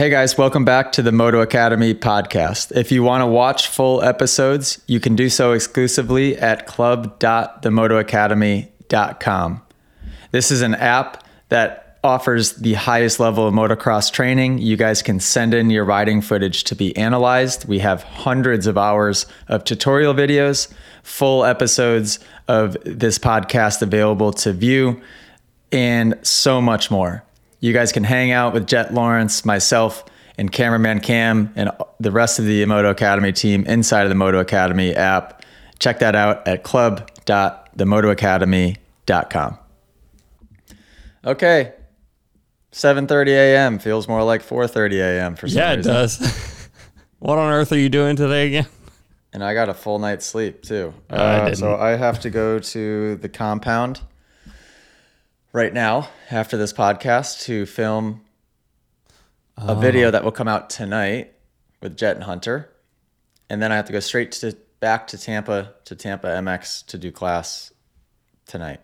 Hey guys, welcome back to the Moto Academy podcast. If you want to watch full episodes, you can do so exclusively at club.themotoacademy.com. This is an app that offers the highest level of motocross training. You guys can send in your riding footage to be analyzed. We have hundreds of hours of tutorial videos, full episodes of this podcast available to view, and so much more. You guys can hang out with Jet Lawrence, myself, and cameraman Cam, and the rest of the Moto Academy team inside of the Moto Academy app. Check that out at club.themotoacademy.com. Okay, 7:30 a.m. feels more like 4:30 a.m. for some reason. Yeah, it reason. does. what on earth are you doing today again? And I got a full night's sleep too. I Uh, so didn't. I have to go to the compound right now after this podcast to film a Oh. video that will come out tonight with Jet and Hunter. And then I have to go straight to back to Tampa to Tampa MX to do class tonight.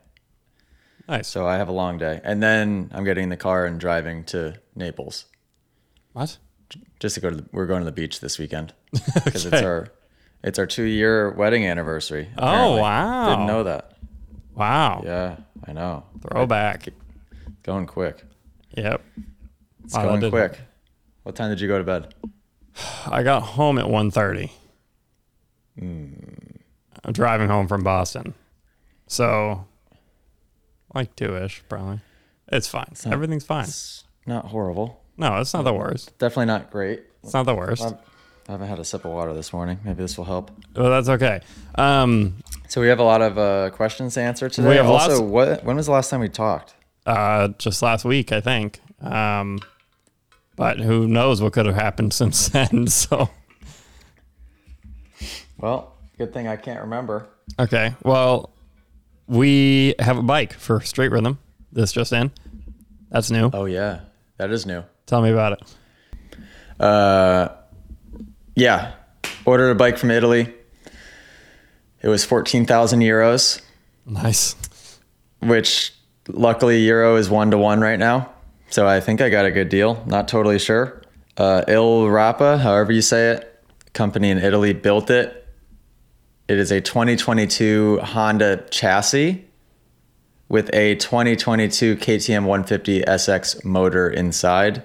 Nice. So I have a long day. And then I'm getting in the car and driving to Naples what? just to go to the, we're going to the beach this weekend because it's our it's our 2 year wedding anniversary. Oh, apparently. wow. Didn't know that. Wow. Yeah, I know. Throwback. Going quick. Yep. It's Wow, going quick. What time did you go to bed? I got home at 1.30. Hmm. I'm driving home from Boston. So, like two-ish, probably. It's fine. not- Everything's fine. It's not horrible. No, it's not the worst. Definitely not great. It's not the worst. I haven't had a sip of water this morning. Maybe this will help. Well, that's okay. Um, So we have a lot of uh, questions to answer today. We have also, lots- what when was the last time we talked? uh, just last week, I think. Um, but who knows what could have happened since then? So, Well, good thing I can't remember. okay. Well, we have a bike for Straight Rhythm. This just in. That's new. Oh yeah, that is new. Tell me about it. Uh, yeah, ordered a bike from Italy. It was fourteen thousand euros, Nice. which luckily euro is one to one right now. So I think I got a good deal. Not totally sure. Uh, Il Rapa, however you say it, company in Italy built it. It is a 2022 Honda chassis with a 2022 KTM 150 SX motor inside.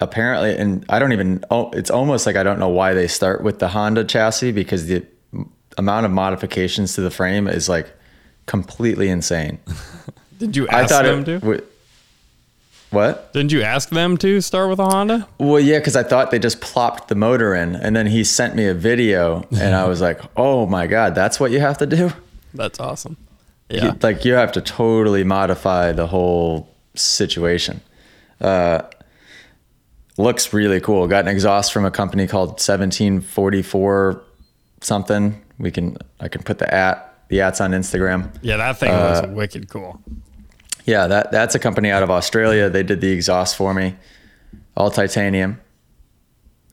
Apparently, and I don't even, oh, it's almost like I don't know why they start with the Honda chassis because the amount of modifications to the frame is like completely insane. Did you I thought them it. to? w- what? Didn't you ask them to start with a Honda? Well, yeah, because I thought they just plopped the motor in, and then he sent me a video, and I was like, "Oh my god, that's what you have to do." That's awesome. Yeah. like you have to totally modify the whole situation. Uh, looks really cool. Got an exhaust from a company called 1744 something. We can I can put the at the at's on Instagram. Yeah, that thing Uh, was wicked cool. Yeah, that that's a company out of Australia. They did the exhaust for me, all titanium.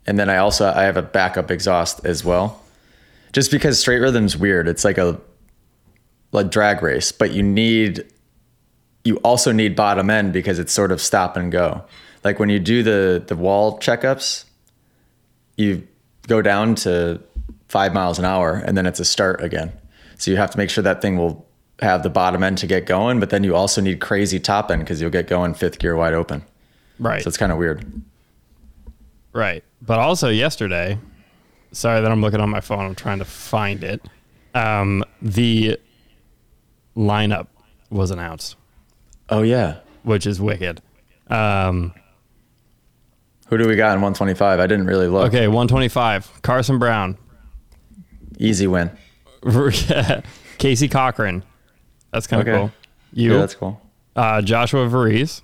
And then I also I have a backup exhaust as well. Just because straight rhythm's weird. It's like a like drag race, but you need you also need bottom end because it's sort of stop and go. Like when you do the the wall checkups, you go down to 5 miles an hour and then it's a start again. So you have to make sure that thing will have the bottom end to get going, but then you also need crazy top end because you'll get going fifth gear wide open. Right. So it's kind of weird. Right. But also yesterday, sorry that I'm looking on my phone, I'm trying to find it. Um, the lineup was announced, Oh yeah. which is wicked. Um, Who do we got in 125? I didn't really look. okay, 125, Carson Brown, Easy win. Casey Cochran. That's kind of Okay. cool. You, Yeah, that's cool. uh, Joshua Varize,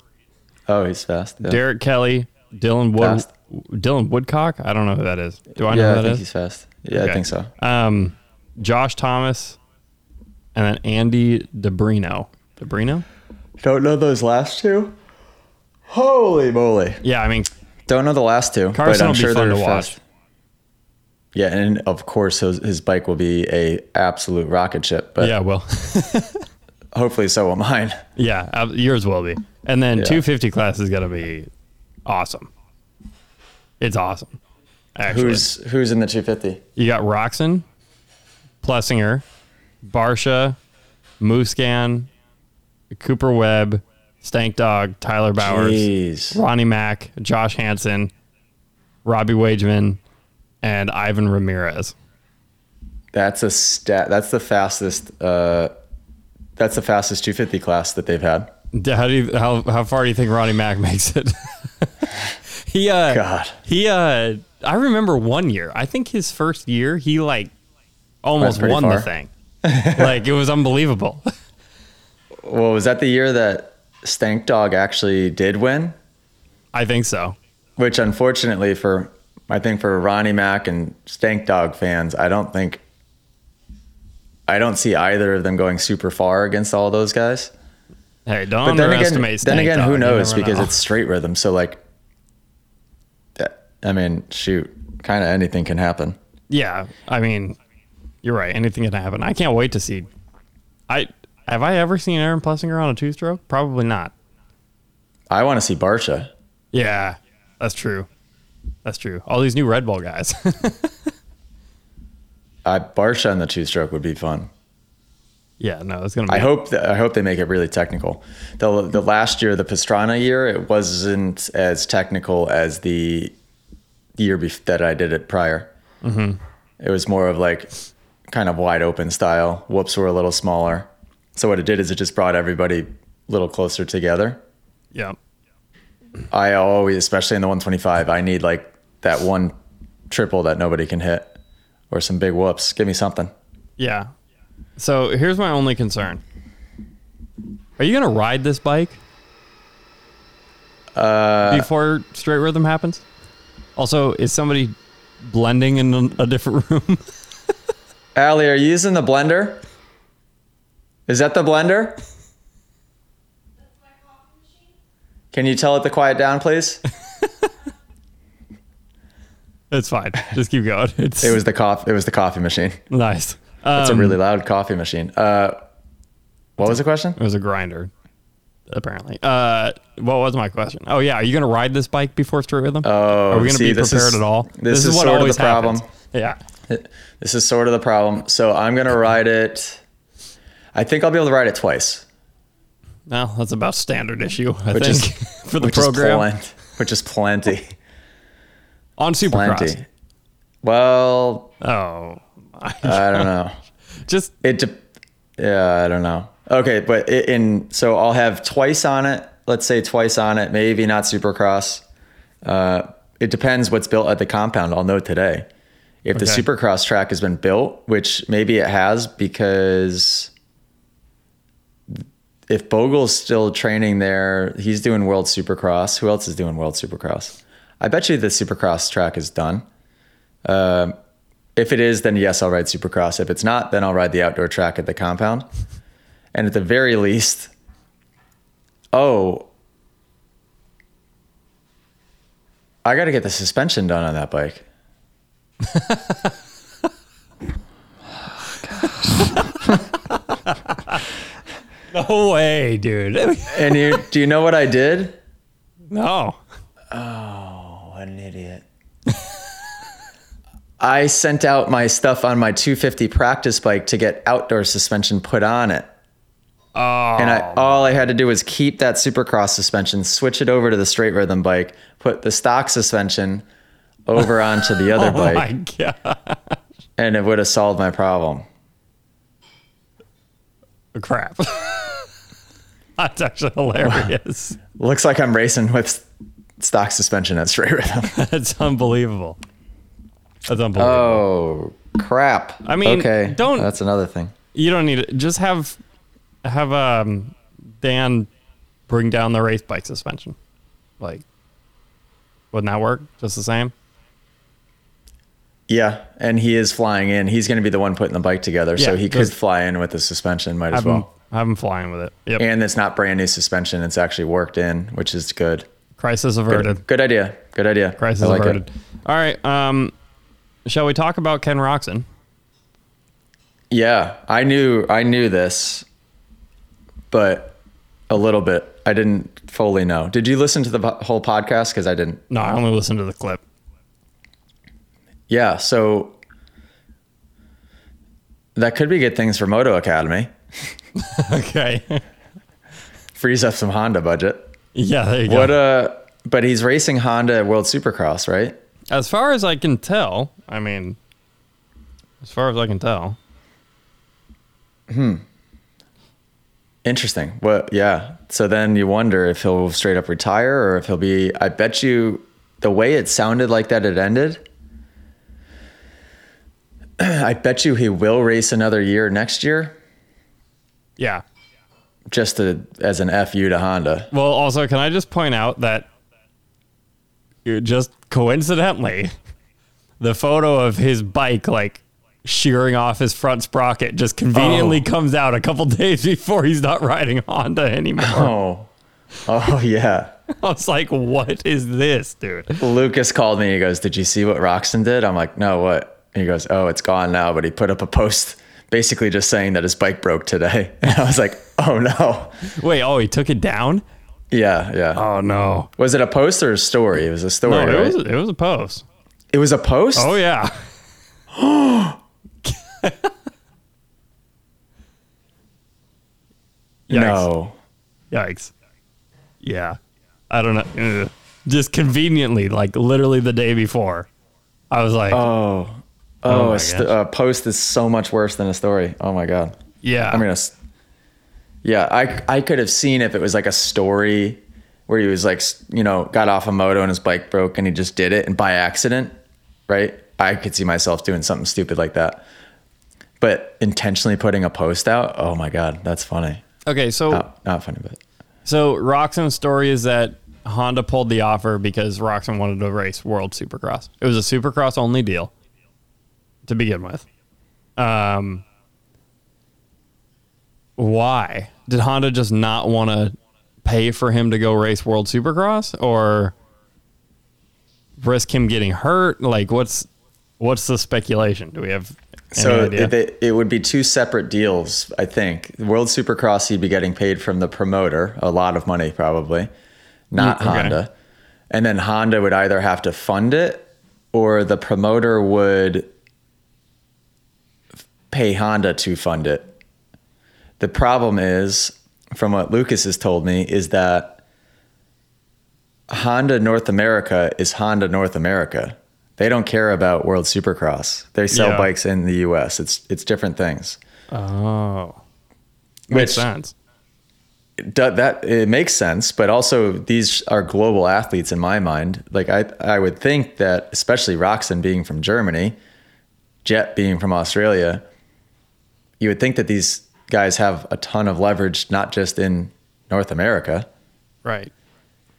Oh, he's fast. Yeah, Derek Kelly, Dylan Wood, Fast. Dylan Woodcock. I don't know who that is. Do I know yeah who I that think is? he's fast. Yeah, I think so. Um, Josh Thomas, and then Andy Debrino. Debrino? Don't know those last two. Holy moly! Yeah, I mean, Don't know the last two, Carson but I'm sure fun they're to watch. fast. Yeah, and of course his, his bike will be a absolute rocket ship. But yeah, well, hopefully so will mine. yeah, yours will be. And then Yeah. 250 class is gonna be awesome. It's awesome. Actually, Who's who's in the 250? you got Roczen, Plessinger, Barcia, Musquin, Cooper Webb, Stank Dog, Tyler Bowers, Jeez. Ronnie Mack, Josh Hansen, Robbie Wageman, and Ivan Ramirez. That's a stat. That's the fastest. Uh, that's the fastest 250 class that they've had. How do you, how how far do you think Ronnie Mack makes it? he uh God. he uh I remember one year. I think his first year he like almost won far. the thing. like it was unbelievable. Well, was that the year that Stank Dog actually did win? I think so. Which, unfortunately, for I think for Ronnie Mack and Stank Dog fans, I don't think I don't see either of them going super far against all those guys. Hey, don't But then again, underestimate. then again, Dog. who knows? Because know. it's straight rhythm. So like, I mean, shoot, kind of anything can happen. yeah. I mean, you're right. Anything can happen. I can't wait to see. I have I ever seen Aaron Plessinger on a two stroke? Probably not. I want to see Barcia. Yeah, that's true. That's true. All these new Red Bull guys. I Barcia on the two stroke would be fun. yeah, no, it's gonna be. I hope that, I hope they make it really technical. The the last year, the Pastrana year, it wasn't as technical as the year bef- that I did it prior. Mm-hmm. It was more of like kind of wide open style. Whoops were a little smaller. So what it did is it just brought everybody a little closer together. Yeah. I always, especially in the 125, I need like that one triple that nobody can hit or some big whoops. Give me something. Yeah. So here's my only concern. Are you gonna ride this bike Uh, before straight rhythm happens? Also, is somebody blending in a- a different room? Allie, are you using the blender? Is that the blender? Can you tell it to quiet down, please? it's fine. Just keep going. It's It was the coffee. It was the coffee machine. nice. It's a Um, really loud coffee machine. Uh, what was the question? It was a grinder, apparently. Uh, what was my question? Oh yeah, are you gonna ride this bike before straight rhythm? Oh, are we gonna see, be prepared is- at all? this is what sort of the problem. happens. Yeah. This is sort of the problem. So I'm gonna ride it. I think I'll be able to ride it twice, Well, that's about standard issue. I Which think is- for the which program is plenty. Which is plenty. on Supercross. Plenty. Well, Oh, I don't know. just It, de- yeah, I don't know. Okay, but it, in so I'll have twice on it. Let's say twice on it. Maybe not Supercross. Uh, it depends what's built at the compound. I'll know today. If the Supercross track has been built, which maybe it has, because if Bogle's still training there, he's doing World Supercross. Who else is doing World Supercross? I bet you the Supercross track is done. Um, if it is, then yes, I'll ride Supercross. If it's not, then I'll ride the outdoor track at the compound. And at the very least, oh, I got to get the suspension done on that bike. no way, dude. And you, do you know what I did? no. Oh, what an idiot. I sent out my stuff on my 250 practice bike to get outdoor suspension put on it. Oh, And I oh. all I had to do was keep that supercross suspension, switch it over to the straight rhythm bike, put the stock suspension over onto the other oh bike, my god. and it would have solved my problem. Crap. That's actually hilarious. Looks like I'm racing with stock suspension at straight rhythm. That's unbelievable. That's unbelievable. Oh crap. I mean, okay, don't- That's another thing. you don't need it. Just have have um Dan bring down the race bike suspension. Like, wouldn't that work? Just the same. Yeah, and he is flying in. He's going to be the one putting the bike together, so he could fly in with the suspension. Might as well. Him flying with it. Yep. And it's not brand new suspension; it's actually worked in, which is good. Crisis Good, averted. good idea. Good idea. Crisis like averted. it. All right. Um, shall we talk about Ken Roczen? Yeah, I knew I knew this, but a little bit. I didn't fully know. Did you listen to the whole podcast? Because I didn't. No, I only listened to the clip. yeah, so that could be good things for Moto Academy. okay. Frees up some Honda budget. yeah, there you go. What uh but he's racing Honda at World Supercross, right? As far as I can tell, I mean, as far as I can tell, Hmm. Interesting. Well, yeah. So then you wonder if he'll straight up retire or if he'll be. I bet you the way it sounded like that it ended. I bet you he will race another year next year, yeah. just to, as an fu to Honda. Well, also, can I just point out that you just coincidentally, the photo of his bike, like shearing off his front sprocket, just conveniently Oh. comes out a couple days before he's not riding Honda anymore. Oh, oh yeah. I was like, what is this, dude? Lucas called me. He goes, "Did you see what Roczen did?" I'm like, "No, what?" He goes, "Oh, it's gone now." But he put up a post, basically just saying that his bike broke today. And I was like, "Oh no." Wait, oh, he took it down? Yeah, yeah. Oh, no. Was it a post or a story? It was a story. No, it right? was, it was a post. It was a post. Oh, yeah. Yikes. no. Yikes. Yeah. I don't know. Just conveniently, like literally the day before, I was like, Oh. Oh Oh, a, st- a post is so much worse than a story. Oh my god. yeah. I'm gonna. Yeah, I I could have seen if it was like a story where he was like, you know, got off a moto and his bike broke and he just did it and by accident, right? I could see myself doing something stupid like that. But intentionally putting a post out, oh my god, that's funny. okay, so Not, not funny, but so Roczen's story is that Honda pulled the offer because Roczen wanted to race World Supercross. It was a Supercross only deal to begin with. Um, why did Honda just not want to pay for him to go race World Supercross, or risk him getting hurt? Like, what's what's the speculation? Do we have So it, it would be two separate deals, I think. World Supercross, he'd be getting paid from the promoter, a lot of money probably, not Mm, okay. Honda. And then Honda would either have to fund it or the promoter would pay Honda to fund it. The problem is, from what Lucas has told me, is that Honda North America is Honda North America. They don't care about World Supercross. They sell Yeah. bikes in the US. It's it's different things. oh, makes Which- sense. Do- that it makes sense, but also these are global athletes in my mind. Like I I would think that especially Roczen being from Germany, Jet being from Australia, you would think that these guys have a ton of leverage not just in North America, Right.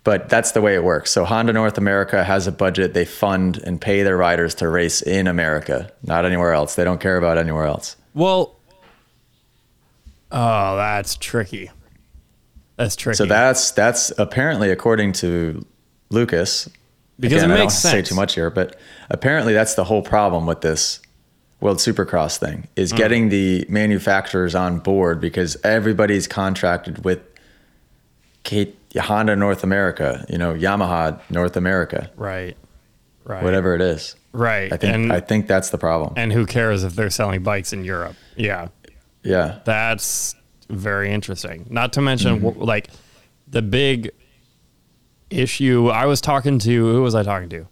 but that's the way it works. So Honda North America has a budget. They fund and pay their riders to race in America, not anywhere else. They don't care about anywhere else. Well, oh, that's tricky. That's tricky. So that's that's apparently according to Lucas. Because it I don't makes want say too much here, but apparently that's the whole problem with this World Supercross thing is Hmm. getting the manufacturers on board because everybody's contracted with K- Honda North America, you know, Yamaha North America, right, right, whatever it is. right. I think and I think that's the problem. and who cares if they're selling bikes in Europe? Yeah, Yeah. that's very interesting. Not to mention, Mm-hmm. w like the big issue. I was talking to who was I talking to?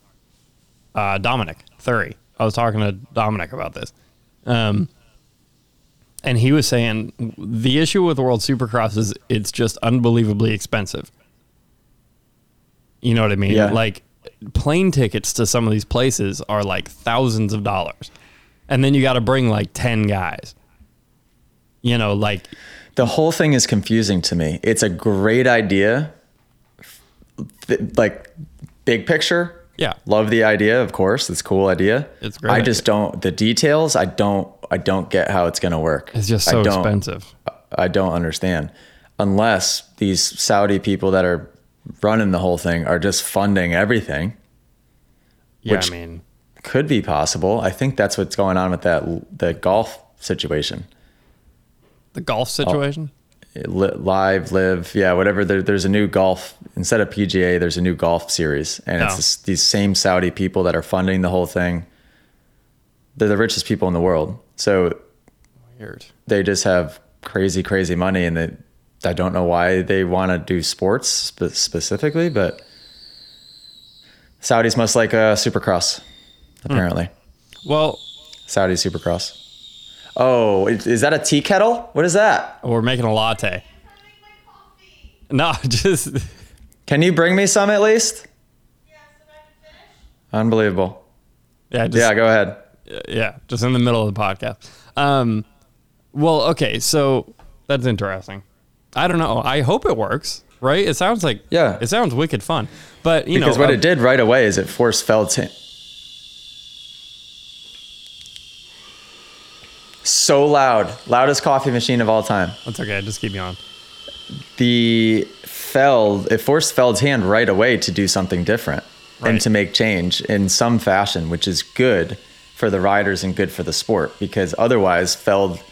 Uh, Dominique Thury. I was talking to Dominic about this. Um, and he was saying the issue with World Supercross is it's just unbelievably expensive. You know what I mean? Yeah. Like plane tickets to some of these places are like thousands of dollars. And then you got to bring like 10 guys. You know, like The whole thing is confusing to me. It's a great idea. Like big picture, yeah. love the idea, of course. It's a cool idea. It's great I just don't the details, I don't I don't get how it's going to work. It's just I so don't- expensive. I don't understand. Unless these Saudi people that are running the whole thing are just funding everything. Yeah, which- I mean, Could be possible. I think that's what's going on with that the golf situation. the golf situation. Li- live, live, yeah, whatever. There, there's a new golf instead of PGA. There's a new golf series, and Oh. it's this, these same Saudi people that are funding the whole thing. They're the richest people in the world. So Weird. they just have crazy, crazy money, and they, I don't know why they want to do sports spe- specifically, but Saudis must like uh, Supercross, apparently. Well, Saudi Supercross. Oh, is that a tea kettle? What is that? we're making a latte. No, just Can you bring me some at least? Unbelievable. yeah, just, Yeah, go ahead. yeah, just in the middle of the podcast. Um, well, okay, so that's interesting. I don't know. I hope it works. Right? It sounds like Yeah. It sounds wicked fun. But you Because know, what uh, it did right away is it forced hand. So loud, loudest coffee machine of all time. That's okay. Just keep me on. The Feld, it forced Feld's hand right away to do something different Right. and to make change in some fashion, which is good for the riders and good for the sport because otherwise Feld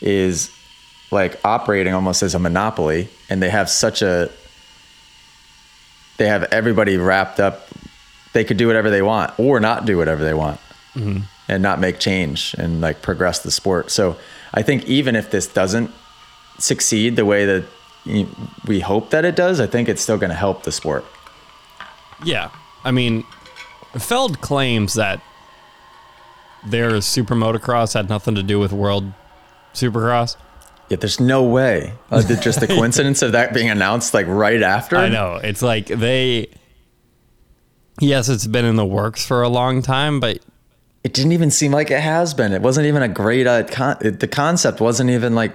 is like operating almost as a monopoly and they have such a they have everybody wrapped up they could do whatever they want or not do whatever they want mm-hmm. And not make change and like progress the sport so i think even if this doesn't succeed the way that we hope that it does i think it's still going to help the sport Yeah. I mean, Feld claims that their super motocross had nothing to do with world supercross. yet there's no way uh, just the coincidence of that being announced like right after I know. It's like they Yes, it's been in the works for a long time, but it didn't even seem like it has been. It wasn't even a great uh, con- it, the concept wasn't even like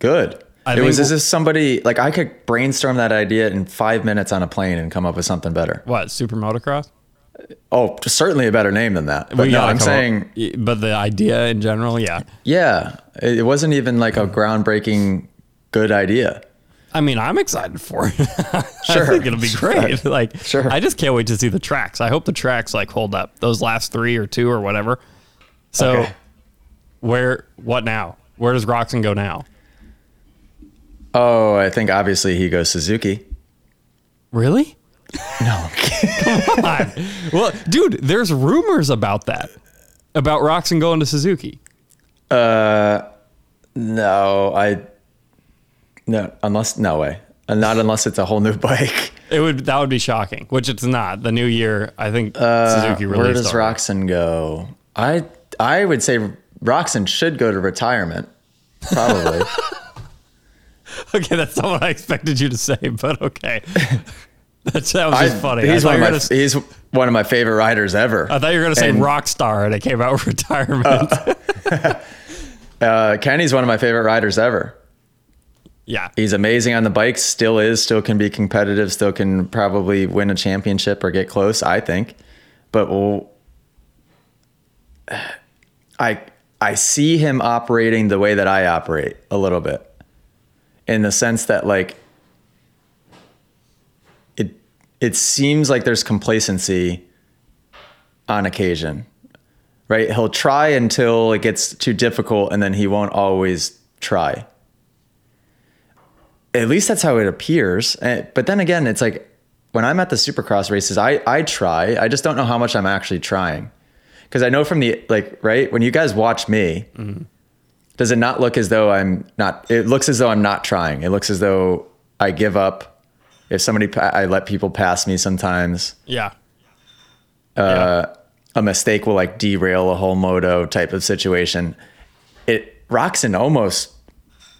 good. I it was think- as if somebody like i could brainstorm that idea in five minutes on a plane and come up with something better. What, super motocross? oh certainly a better name than that. But We no i'm saying up- but the idea in general, yeah. yeah it wasn't even like a groundbreaking good idea I mean, I'm excited for it. I Sure. think it'll be great. Like, Sure. I just can't wait to see the tracks. I hope the tracks like hold up. Those last three or two or whatever. So, Okay. where? What now? Where does Roczen go now? oh i think obviously he goes suzuki Really? no Come on. well, dude, there's rumors about that. About Roczen going to Suzuki. uh no i no unless no way Uh, not unless it's a whole new bike It would that would be shocking, which it's not. The new year, I think Uh, Suzuki released. where does. Roczen go? I I would say Roczen should go to retirement. Probably. Okay, that's not what I expected you to say, but okay. That sounds I- just funny. He's I one, of my, gonna, he's one of my favorite riders ever. I thought you were going to say and- rock star, and it came out with retirement. Uh, Kenny's one of my favorite riders ever. Yeah, He's amazing on the bike. Still is. Still can be competitive. Still can probably win a championship or get close. I think, but I I see him operating the way that I operate a little bit, in the sense that like it it seems like there's complacency on occasion, right? He'll try until it gets too difficult, and then he won't always try at least that's how it appears. Eh, But then again, it's like when I'm at the supercross races, I, I try. I just don't know how much I'm actually trying. Because I know from the, like, right? When you guys watch me, does it not look as though I'm not, it looks as though I'm not trying. It looks as though I give up. If somebody, I let people pass me sometimes. yeah, Uh, a mistake will like derail a whole moto type of situation. It Roczen almost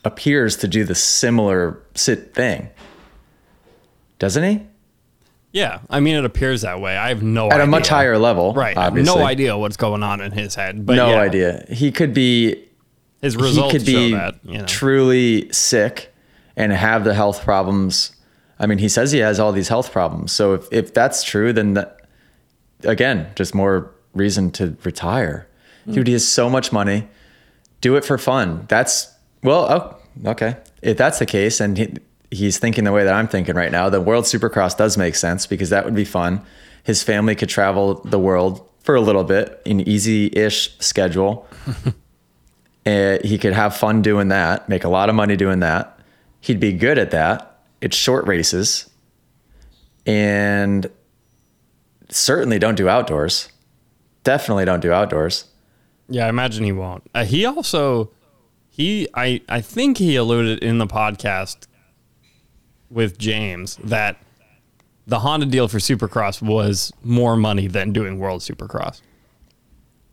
appears to do the similar sit thing, doesn't he? yeah. I mean, it appears that way. I have no At idea. a much higher level, right? I have Obviously, no idea what's going on in his head, but no yeah, idea. He could be His he results could be show that. You know. truly sick and have the health problems. I mean, he says he has all these health problems. So if if that's true, then that, again, just more reason to retire. Hmm. Dude, he has so much money. Do it for fun. That's well, oh, okay. If that's the case, and he, he's thinking the way that I'm thinking right now, the World Supercross does make sense because that would be fun. His family could travel the world for a little bit, an easy-ish schedule. Uh, he could have fun doing that, make a lot of money doing that. He'd be good at that. It's short races. And certainly don't do outdoors. Definitely don't do outdoors. Yeah, I imagine he won't. Uh, he also he I I think he alluded in the podcast with James that the Honda deal for Supercross was more money than doing World Supercross.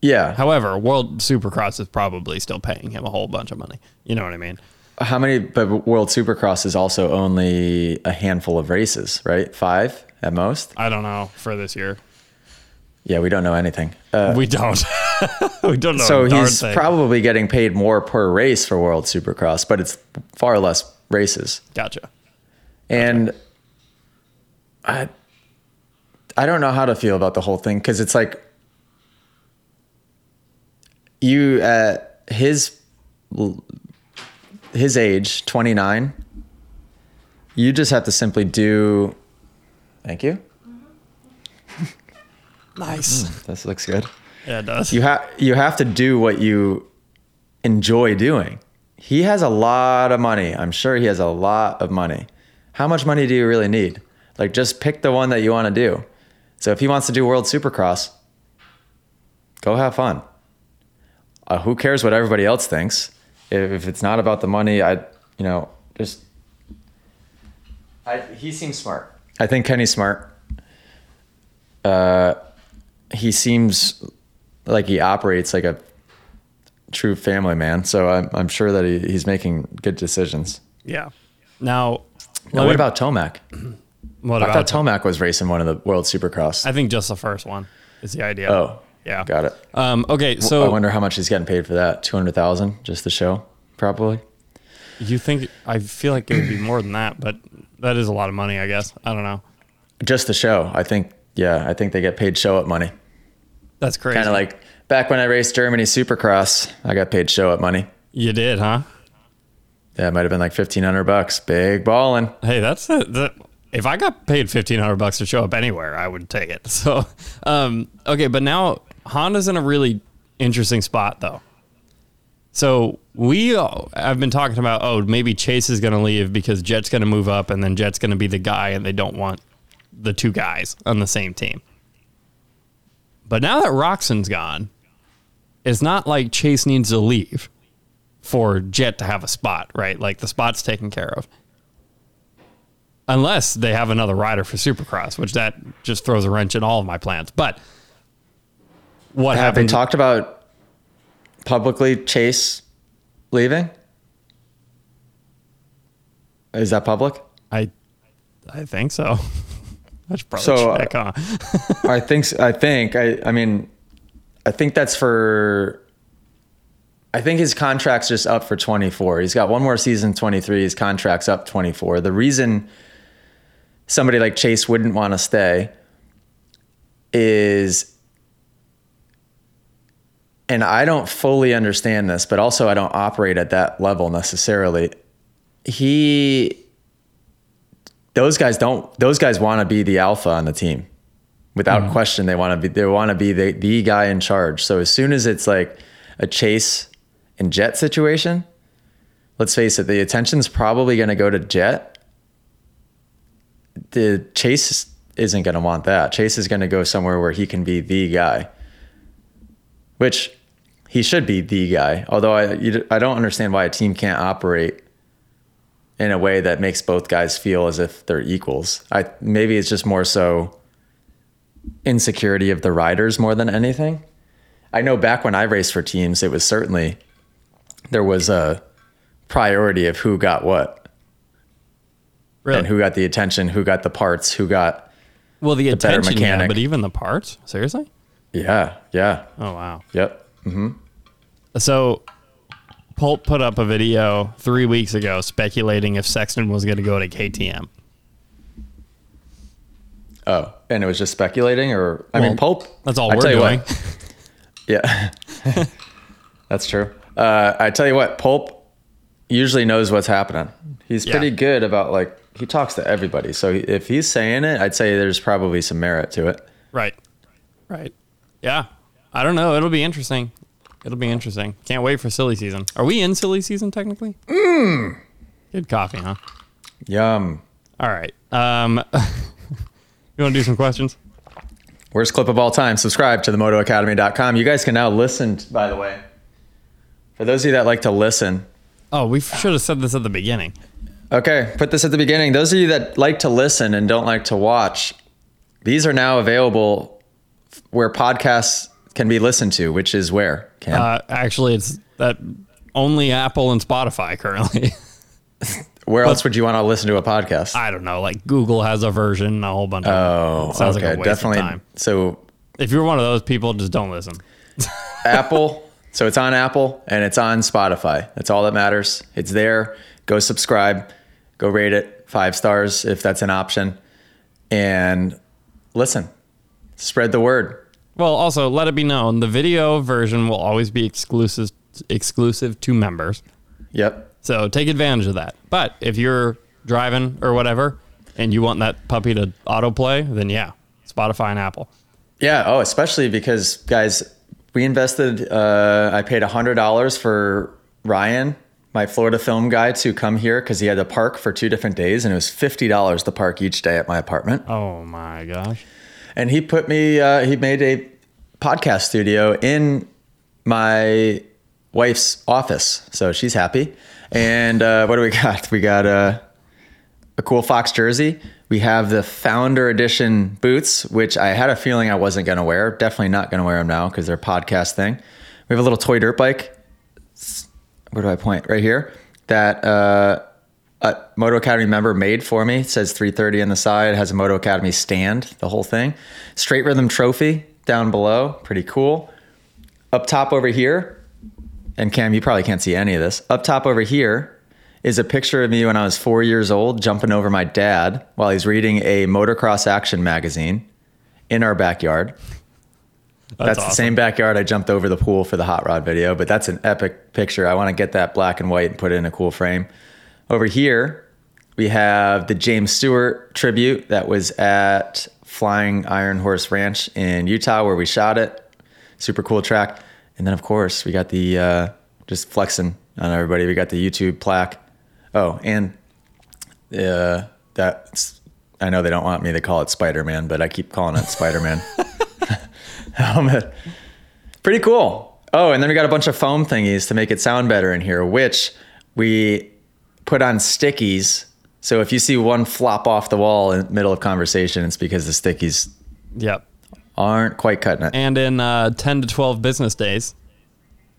Yeah. However, World Supercross is probably still paying him a whole bunch of money. You know what I mean? How many? But World Supercross is also only a handful of races, right? Five at most. I don't know for this year. Yeah, we don't know anything. Uh, We don't. we don't know. so he's thing. probably getting paid more per race for World Supercross, but it's far less races. gotcha. And I, I don't know how to feel about the whole thing because it's like you at his his age, twenty nine. You just have to simply do. Thank you. Nice. This looks good. Yeah, it does. You have you have to do what you enjoy doing. He has a lot of money. I'm sure he has a lot of money. How much money do you really need? Like just pick the one that you want to do. So if he wants to do World Supercross, go have fun. Uh, who cares what everybody else thinks? If, if it's not about the money, I you know just. I, he seems smart. I think Kenny's smart. Uh, he seems like he operates like a true family man. So I'm, I'm sure that he, he's making good decisions. yeah. Now, Now, what about Tomac? what I about? thought Tomac was racing one of the World Supercross. I think just the first one is the idea. oh, yeah. got it. Um, okay, so I wonder how much he's getting paid for that. Two hundred thousand, just the show, probably. you think I feel like it would be more than that, but that is a lot of money, I guess. I don't know. Just the show. I think. Yeah, I think they get paid show up money. That's crazy. Kind of like back when I raced Germany Supercross, I got paid show up money. you did, huh? Yeah, it might have been like fifteen hundred bucks. Big ballin'. Hey, that's that. If I got paid fifteen hundred bucks to show up anywhere, I would take it. So, um, okay, but now Honda's in a really interesting spot, though. So we uh, I've been talking about oh maybe Chase is going to leave because Jet's going to move up and then Jet's going to be the guy and they don't want the two guys on the same team. But now that Roczen's gone, it's not like Chase needs to leave for Jet to have a spot, right? Like the spot's taken care of. Unless they have another rider for Supercross, which that just throws a wrench in all of my plans. But what Have they happened? talked about publicly Chase leaving? Is that public? I, I think so. I should probably So, uh, check, huh? I think. I think. I. I mean, I think that's for. I think his contract's just up for 24. He's got one more season, 23. His contract's up 24. The reason somebody like Chase wouldn't want to stay is, and I don't fully understand this, but also I don't operate at that level necessarily. He, those guys don't, those guys want to be the alpha on the team. Without mm-hmm. question they want to be they want to be the, the guy in charge. So as soon as it's like a chase and jet situation let's face it the attention's probably going to go to jet. The chase isn't going to want that. Chase is going to go somewhere where he can be the guy which he should be the guy. Although i you, i don't understand why a team can't operate in a way that makes both guys feel as if they're equals i maybe it's just more so insecurity of the riders more than anything. I know back when I raced for teams, it was certainly there was a priority of who got what Really? and who got the attention, who got the parts, who got well, the, better attention, yeah, but even the parts. Seriously? yeah, yeah, Oh wow. yep. Mm-hmm. So, Pulp put up a video three weeks ago speculating if Sexton was going to go to KTM. Oh, and it was just speculating, or I mean, pulp. That's all I we're doing. what, Yeah, that's true. Uh, I tell you what, Pulp usually knows what's happening. He's Yeah. pretty good about like he talks to everybody. So if he's saying it, I'd say there's probably some merit to it. Right. Right. Yeah. I don't know. It'll be interesting. It'll be interesting. Can't wait for silly season. Are we in silly season technically? Mm. Good coffee, huh? Yum. All right. Um, you want to do some questions? Worst clip of all time. Subscribe to the motoacademy.com. You guys can now listen, by the way. For those of you that like to listen, Oh, we should have said this at the beginning. okay, put this at the beginning. Those of you that like to listen and don't like to watch, these are now available where podcasts can be listened to, which is where? Uh, actually, it's that only Apple and Spotify currently. where else would you want to listen to a podcast? I don't know. Like Google has a version, a whole bunch of. oh, it sounds okay. like a waste Definitely. of time. So If you're one of those people, just don't listen. Apple. So it's on Apple and it's on Spotify. That's all that matters. It's there. Go subscribe. Go rate it five stars if that's an option. And listen, spread the word. Well, also let it be known the video version will always be exclusive exclusive to members. Yep. So take advantage of that. But if you're driving or whatever and you want that puppy to autoplay, then yeah, Spotify and Apple. Yeah. Oh, especially because guys, we invested. Uh, I paid hundred dollars for Ryan, my Florida film guy, to come here because he had to park for two different days, and it was fifty dollars to park each day at my apartment. Oh my gosh. And he put me uh, he made a podcast studio in my wife's office. So she's happy. And uh, what do we got? We got uh, a cool fox jersey. We have the founder edition boots which i had a feeling i wasn't going to wear. Definitely not going to wear them now because they're a podcast thing. We have a little toy dirt bike. Where do i point? Right here. That uh, a Moto Academy member made for me. It says 330 on the side, has a Moto Academy stand, the whole thing. Straight Rhythm trophy down below, pretty cool. Up top over here, and Cam, you probably can't see any of this. Up top over here is a picture of me when I was four years old, jumping over my dad while he's reading a motocross action magazine in our backyard. That's, the awesome. same backyard I jumped over the pool for the hot rod video, but that's an epic picture. I want to get that black and white and put it in a cool frame. Over here, we have the James Stewart tribute that was at Flying Iron Horse Ranch in Utah where we shot it. Super cool track. And then, of course, we got the uh, just flexing on everybody. We got the YouTube plaque. Oh, and uh, that's I know they don't want me to call it Spider Man, but I keep calling it Spider Man. Pretty cool. Oh, and then we got a bunch of foam thingies to make it sound better in here, which we put on stickies. So if you see one flop off the wall in the middle of conversation, it's because the stickies Yep. aren't quite cutting it. And in uh, 10 to 12 business days,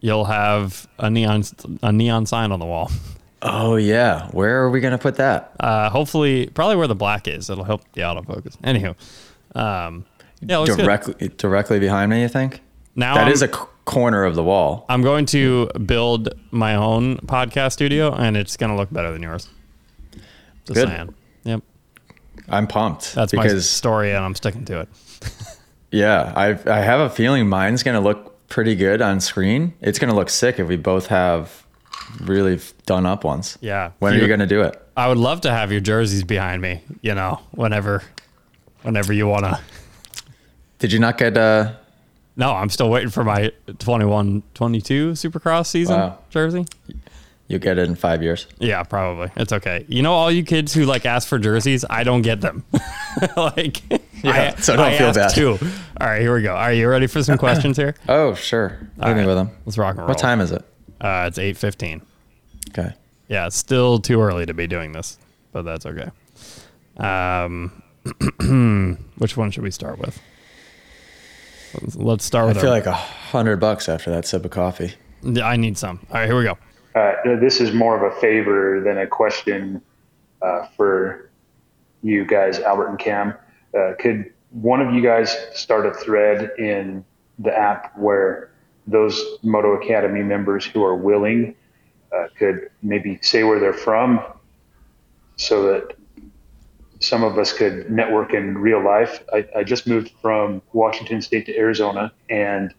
you'll have a neon a neon sign on the wall. Oh yeah, where are we gonna put that? Uh, hopefully, probably where the black is. It'll help the autofocus. Anywho, um, yeah, good. directly directly behind me, you think? Now That I'm, is a corner of the wall. I'm going to build my own podcast studio, and it's going to look better than yours. Just Good. saying. Yep, I'm pumped that's my story, and I'm sticking to it. yeah, I I have a feeling mine's gonna look pretty good on screen. It's gonna look sick if we both have really done up ones. Yeah. When are You- you gonna do it? I would love to have your jerseys behind me. You know, whenever, whenever you want to. Did you not get uh No, I'm still waiting for my 21 22 Supercross season Wow. jersey. you get it in five years? Yeah, probably. It's okay. You know, all you kids who like ask for jerseys, I don't get them. like, Yeah, I, so don't I feel bad. Too. All right, here we go. Are you ready for some questions here? Oh sure. Hit me right. with them. Let's rock and roll. What time is it? Uh, it's 8:15. Okay. Yeah, it's still too early to be doing this, but that's okay. Um, which one should we start with? Let's- Let's start I feel our- like a hundred bucks after that sip of coffee. I need some. All right, here we go. Uh, this is more of a favor than a question uh, for you guys, Albert and Cam. Uh, could one of you guys start a thread in the app where those Moto Academy members who are willing uh, could maybe say where they're from so that some of us could network in real life? I, I just moved from Washington State to Arizona and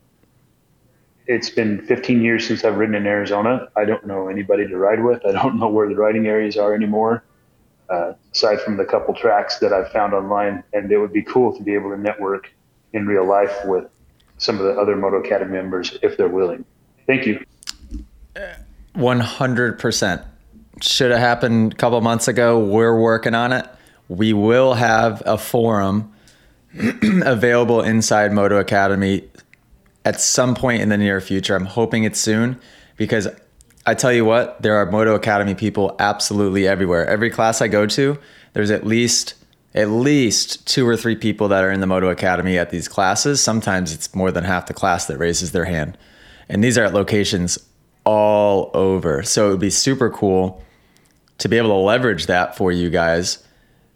it's been 15 years since I've ridden in Arizona. I don't know anybody to ride with. I don't know where the riding areas are anymore, uh, aside from the couple tracks that I've found online. And it would be cool to be able to network in real life with some of the other Moto Academy members if they're willing. Thank you. One hundred percent. Should have happened a couple months ago. We're working on it. We will have a forum available inside Moto Academy at some point in the near future. I'm hoping it's soon because I tell you what, there are Moto Academy people absolutely everywhere. Every class I go to, there's at least at least two or three people that are in the Moto Academy at these classes. Sometimes it's more than half the class that raises their hand. And these are at locations all over. So it would be super cool to be able to leverage that for you guys.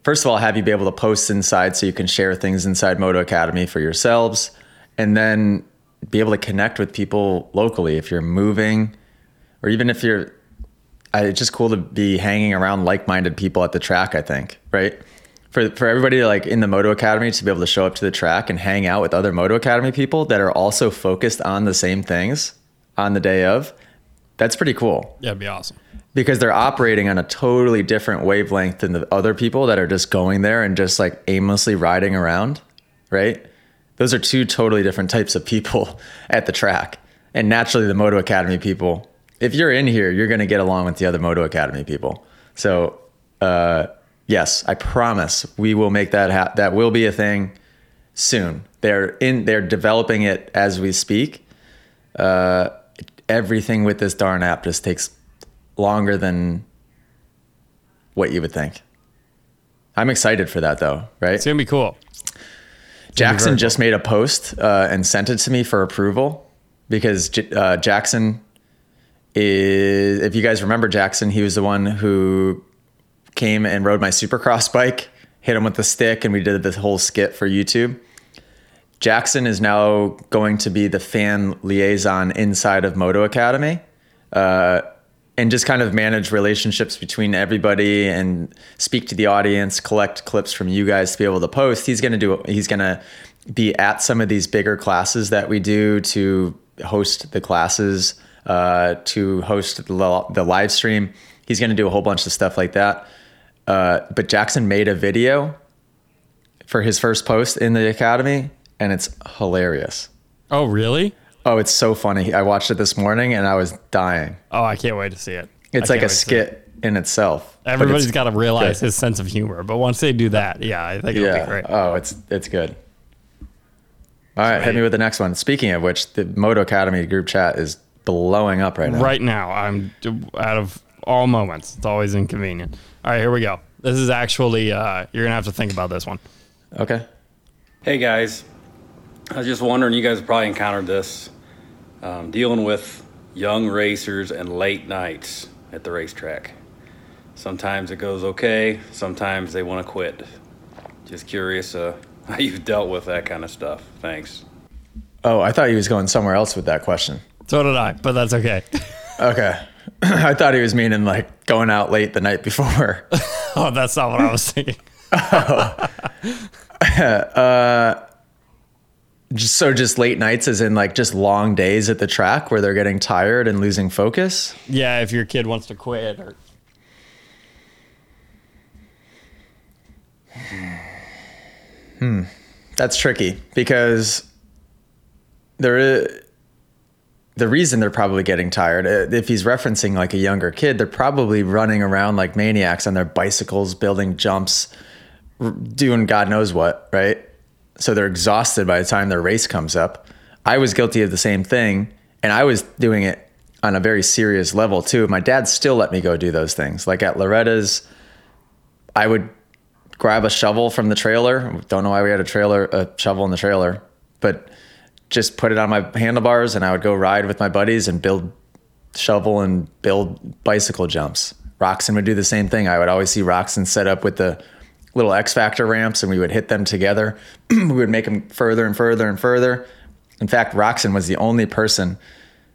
First of all, have you be able to post inside so you can share things inside Moto Academy for yourselves. And then be able to connect with people locally if you're moving or even if you're it's just cool to be hanging around like-minded people at the track i think right for, for everybody like in the moto academy to be able to show up to the track and hang out with other moto academy people that are also focused on the same things on the day of that's pretty cool Yeah, it'd be awesome. Because they're operating on a totally different wavelength than the other people that are just going there and just like aimlessly riding around, right? Those are two totally different types of people at the track. And naturally, the Moto Academy people, if you're in here, you're going to get along with the other Moto Academy people. So, uh, yes, I promise we will make that ha- that will be a thing soon. They're in they're developing it as we speak. Uh, everything with this darn app just takes longer than what you would think. I'm excited for that though, right? It's gonna be cool. Jackson very just made a post uh, and sent it to me for approval because J- uh, Jackson is, if you guys remember Jackson, he was the one who came and rode my supercross bike, hit him with the stick, and we did this whole skit for YouTube. Jackson is now going to be the fan liaison inside of Moto Academy. Uh, and just kind of manage relationships between everybody and speak to the audience, collect clips from you guys to be able to post. He's going to do he's going to be at some of these bigger classes that we do to host the classes, uh, to host the, the live stream. He's going to do a whole bunch of stuff like that. Uh, but Jackson made a video for his first post in the academy, and it's hilarious. Oh, really? Oh, it's so funny. I watched it this morning and I was dying. Oh, I can't wait to see it. It's I like a wait to see it. skit in itself. but Everybody's it's got to realize good. his sense of humor, but once they do that, yeah, I think it'll be great. Oh, it's it's good. All right, hit me with the next one. Speaking of which, the Moto Academy group chat is blowing up right now. Right now, I'm out of all moments. It's always inconvenient. All right, here we go. This is actually uh, you're gonna have to think about this one. Okay. Hey guys, I was just wondering, you guys probably encountered this, um, dealing with young racers and late nights at the racetrack. Sometimes it goes okay, sometimes they want to quit. Just curious uh, how you've dealt with that kind of stuff. Thanks. Oh, I thought he was going somewhere else with that question. So did I, but that's okay. Okay. I thought he was meaning like going out late the night before. oh, that's not what I was thinking. Just so just late nights as in like just long days at the track where they're getting tired and losing focus. Yeah, if your kid wants to quit or hmm. That's tricky because there is the reason they're probably getting tired. If he's referencing like a younger kid, they're probably running around like maniacs on their bicycles, building jumps, r- doing God knows what, right? So they're exhausted by the time their race comes up. I was guilty of the same thing, and I was doing it on a very serious level too. My dad still let me go do those things. Like at Loretta's, I would grab a shovel from the trailer. Don't know why we had a trailer, a shovel in the trailer, but just put it on my handlebars and I would go ride with my buddies and build shovel and build bicycle jumps. Roczen would do the same thing. I would always see Roczen set up with the little X Factor ramps and we would hit them together. we would make them further and further and further. In fact, Roczen was the only person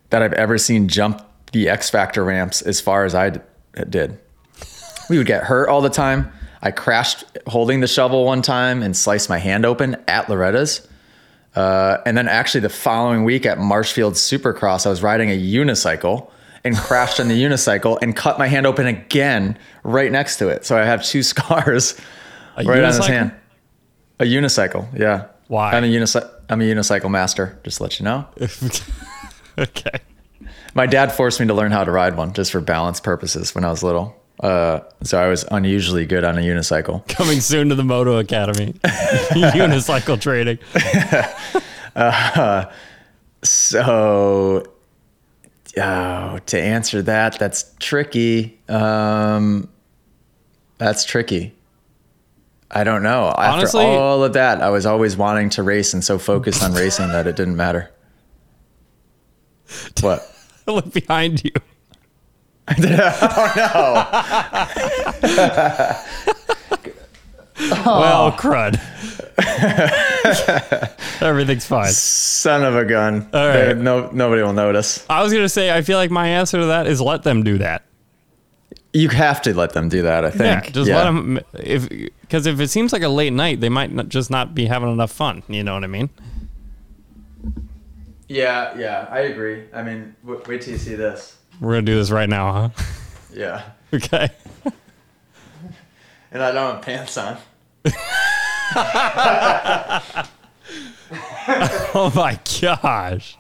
that I've ever seen jump the X Factor ramps as far as I d- did. We would get hurt all the time. I crashed holding the shovel one time and sliced my hand open at Loretta's. Uh, and then actually the following week at Marshfield Supercross, I was riding a unicycle and crashed on the unicycle and cut my hand open again right next to it. So I have two scars a right on his hand. A unicycle, yeah. Why? I'm a unicycle. I'm a unicycle master. Just to let you know. okay. My dad forced me to learn how to ride one just for balance purposes when I was little. Uh, so I was unusually good on a unicycle. Coming soon to the Moto Academy. Unicycle training. So, oh, to answer that, that's tricky. Um, that's tricky. I don't know. After all of that, I was always wanting to race and so focused on racing that it didn't matter. What? Look behind you. Oh no. well, crud. Everything's fine. Son of a gun. All right. No, nobody will notice. I was gonna say, I feel like my answer to that is let them do that. You have to let them do that, I think. Yeah, just let them. If because if it seems like a late night, they might not, just not be having enough fun. You know what I mean? Yeah, yeah, I agree. I mean, w- wait till you see this. We're gonna do this right now, huh? Yeah. Okay. And I don't have pants on. Oh my gosh.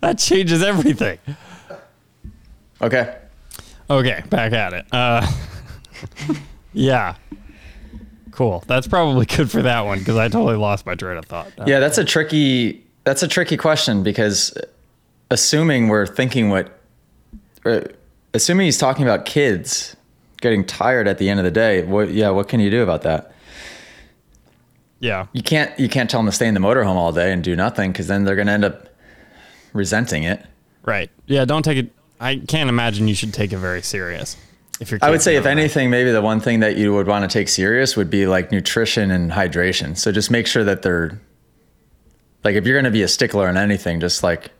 that changes everything. Okay. Okay, back at it. Uh, yeah. Cool. That's probably good for that one because I totally lost my train of thought. Yeah, that's a tricky that's a tricky question because assuming we're thinking what assuming he's talking about kids getting tired at the end of the day, what yeah, what can you do about that? Yeah. You can't you can't tell them to stay in the motorhome all day and do nothing cuz then they're going to end up resenting it. Right. Yeah. Don't take it. I can't imagine you should take it very serious. If you're, I would say if anything maybe the one thing that you would want to take serious would be like nutrition and hydration. So just make sure that they're like if you're going to be a stickler on anything just like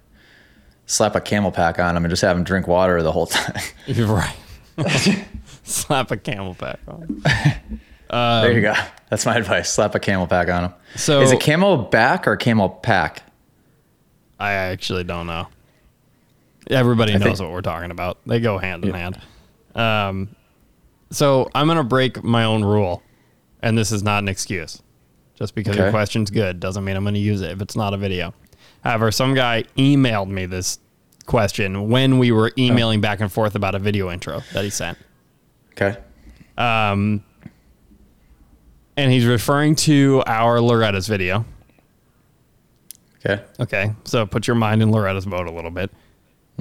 slap a camel pack on them and just have them drink water the whole time. you're right. Slap a camel pack on. there you um, go. That's my advice. Slap a camel pack on them. So Is it camel back or camel pack? I actually don't know. Everybody knows think- what we're talking about. They go hand in hand. Um, so I'm gonna break my own rule, and this is not an excuse. Just because your question's good doesn't mean I'm gonna use it if it's not a video. However, some guy emailed me this question when we were emailing back and forth about a video intro that he sent. Okay. Um, and he's referring to our Loretta's video. Okay. Okay, so put your mind in Loretta's boat a little bit.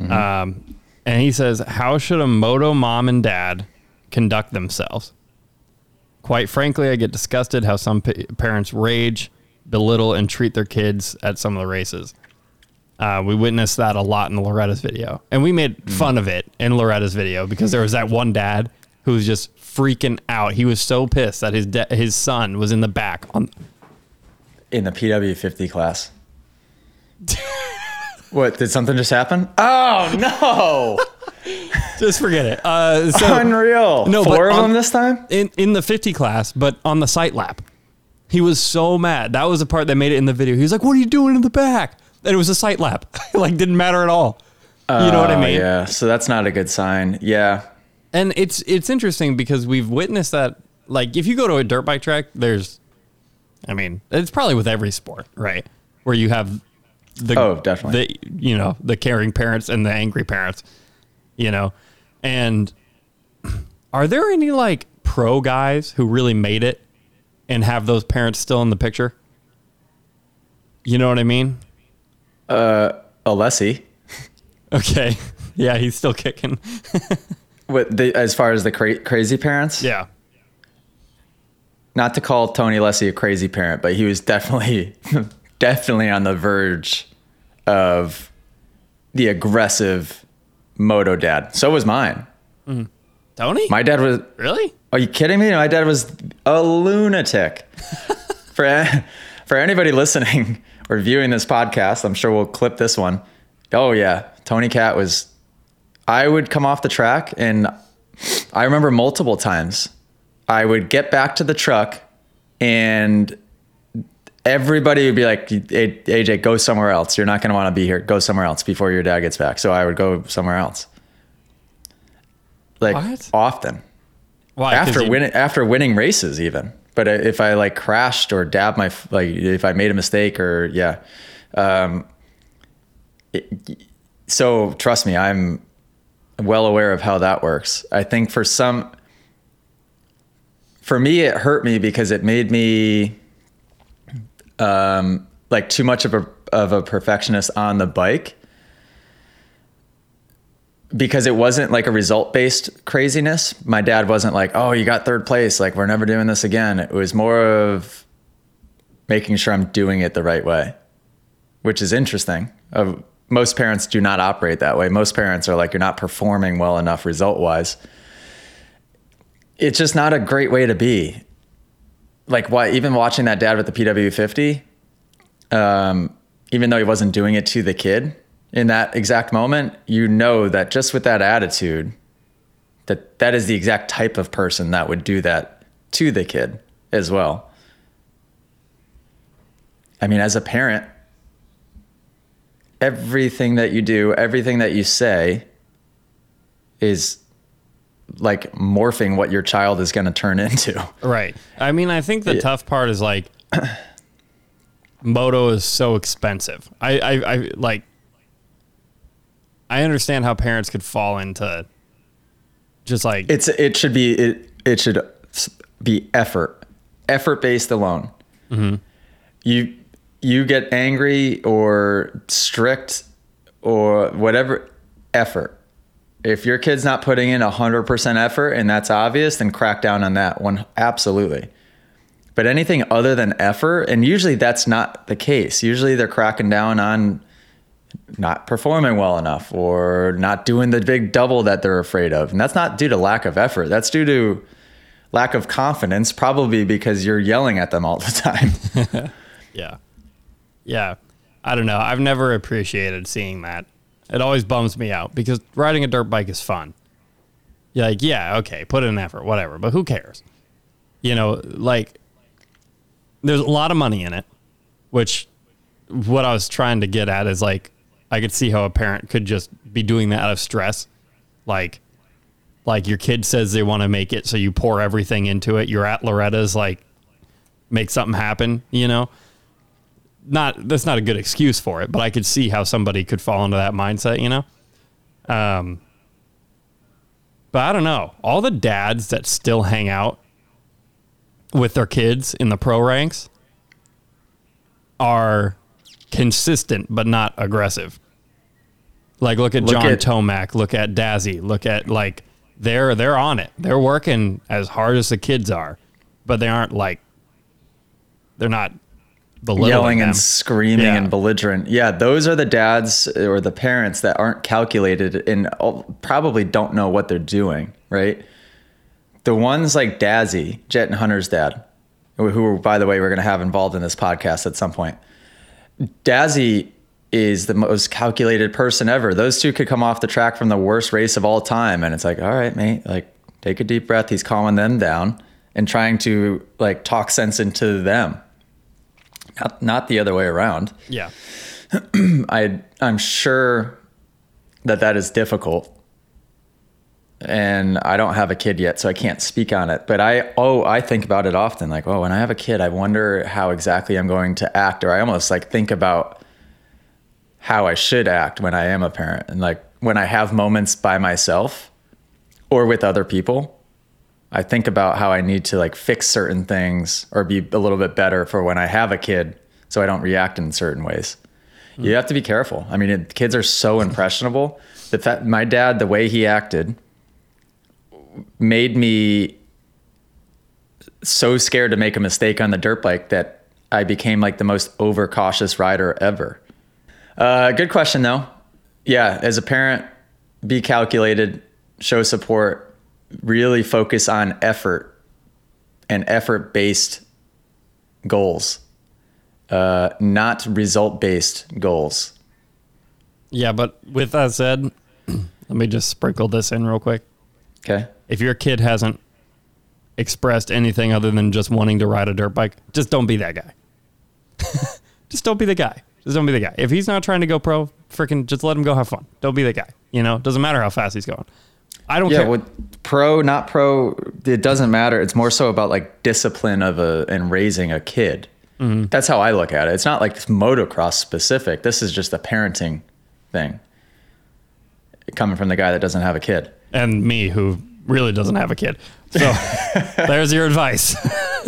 Um, and he says, How should a moto mom and dad conduct themselves? Quite frankly, I get disgusted how some pa- parents rage, belittle, and treat their kids at some of the races. Uh, we witnessed that a lot in Loretta's video. And we made fun of it in Loretta's video because there was that one dad who was just freaking out. He was so pissed that his da- his son was in the back on In the PW50 class. what, did something just happen? Oh, no. just forget it. Uh, so Unreal. No, Four of on- them this time? in in the 50 class, but on the sight lap. He was so mad. That was the part that made it in the video. He was like, "What are you doing in the back?" And it was a sight lap. like didn't matter at all. you know what I Oh, mean? Yeah. So that's not a good sign. Yeah. And it's it's interesting because we've witnessed that like if you go to a dirt bike track, there's I mean, it's probably with every sport, right? Where you have the Oh, definitely. the you know, the caring parents and the angry parents, you know. And are there any like pro guys who really made it and have those parents still in the picture? You know what I mean? Uh, Alessi. Okay. Yeah, he's still kicking. What the, as far as the cra- crazy parents? yeah. Not to call Tony Alessi a crazy parent, but he was definitely, definitely on the verge of the aggressive moto dad. So was mine. Mm-hmm. Tony? My dad was. really? Are you kidding me? My dad was a lunatic. for for anybody listening or viewing this podcast, I'm sure we'll clip this one. Oh yeah, Tony Cat was. I would come off the track, and I remember multiple times. I would get back to the truck, and everybody would be like, "AJ, go somewhere else. You're not going to want to be here. Go somewhere else before your dad gets back." So I would go somewhere else. Like What? often Why? after you- winning after winning races even but if i like crashed or dabbed my like if i made a mistake or yeah um it- so trust me i'm well aware of how that works. I think for some, for me, it hurt me because it made me um, like too much of a of a perfectionist on the bike because it wasn't like a result based craziness. My dad wasn't like, "Oh, you got third place, like we're never doing this again." It was more of making sure I'm doing it the right way, which is interesting. Uh, most parents do not operate that way. Most parents are like, "You're not performing well enough result wise." It's just not a great way to be. Like, why? Even watching that dad with the PW50, um, even though he wasn't doing it to the kid, in that exact moment, you know that just with that attitude, that that is the exact type of person that would do that to the kid as well. I mean, as a parent, everything that you do, everything that you say is like morphing what your child is going to turn into. Right. I mean, I think the Yeah. tough part is like moto is so expensive. I, I, I like. I understand how parents could fall into just like It's it should be it it should be effort, effort based alone. Mm-hmm. You you get angry or strict or whatever effort. If your kid's not putting in hundred percent effort and that's obvious, then crack down on that one. Absolutely. But anything other than effort, and usually that's not the case. Usually they're cracking down on not performing well enough or not doing the big double that they're afraid of. And that's not due to lack of effort. That's due to lack of confidence, probably because you're yelling at them all the time. Yeah. Yeah. I don't know. I've never appreciated seeing that. It always bums me out because riding a dirt bike is fun. You're like, yeah, okay, put in an effort, whatever, but who cares? You know, like, there's a lot of money in it, which what I was trying to get at is like, I could see how a parent could just be doing that out of stress. Like, like your kid says they want to make it, so you pour everything into it. You're at Loretta's, like, make something happen, you know? Not that's not a good excuse for it, but I could see how somebody could fall into that mindset, you know. Um, but I don't know. All the dads that still hang out with their kids in the pro ranks are consistent but not aggressive. Like look at Look John at- Tomac, look at Dazzy, look at like they're they're on it. They're working as hard as the kids are, but they aren't like they're not yelling and screaming Yeah. and belligerent. Yeah, those are the dads or the parents that aren't calculated and probably don't know what they're doing, right? The ones like Dazzy, Jett and Hunter's dad, who, by the way, we're going to have involved in this podcast at some point. Dazzy is the most calculated person ever. Those two could come off the track from the worst race of all time. And it's like, all right, mate, like take a deep breath. He's calming them down and trying to like talk sense into them. Not, not the other way around. Yeah. I I'm sure that that is difficult, and I don't have a kid yet, so I can't speak on it. But I oh I think about it often. Like oh, when I have a kid, I wonder how exactly I'm going to act, or I almost like think about how I should act when I am a parent, and like when I have moments by myself or with other people. I think about how I need to like fix certain things or be a little bit better for when I have a kid so I don't react in certain ways. You have to be careful. I mean, it, kids are so impressionable. The fact my dad, the way he acted, made me so scared to make a mistake on the dirt bike that I became like the most overcautious rider ever. Uh, good question though. Yeah, as a parent, be calculated, show support, really focus on effort and effort based goals, uh, not result based goals. Yeah, but with that said, let me just sprinkle this in real quick. Okay. If your kid hasn't expressed anything other than just wanting to ride a dirt bike, just don't be that guy. just don't be the guy. Just don't be the guy. If he's not trying to go pro, freaking just let him go have fun. Don't be the guy. You know, doesn't matter how fast he's going. I don't Yeah, care. with pro, not pro, it doesn't matter. It's more so about like discipline of a and raising a kid. That's how I look at it. It's not like it's motocross specific. This is just a parenting thing. coming from the guy that doesn't have a kid. and me who really doesn't have a kid. So there's your advice.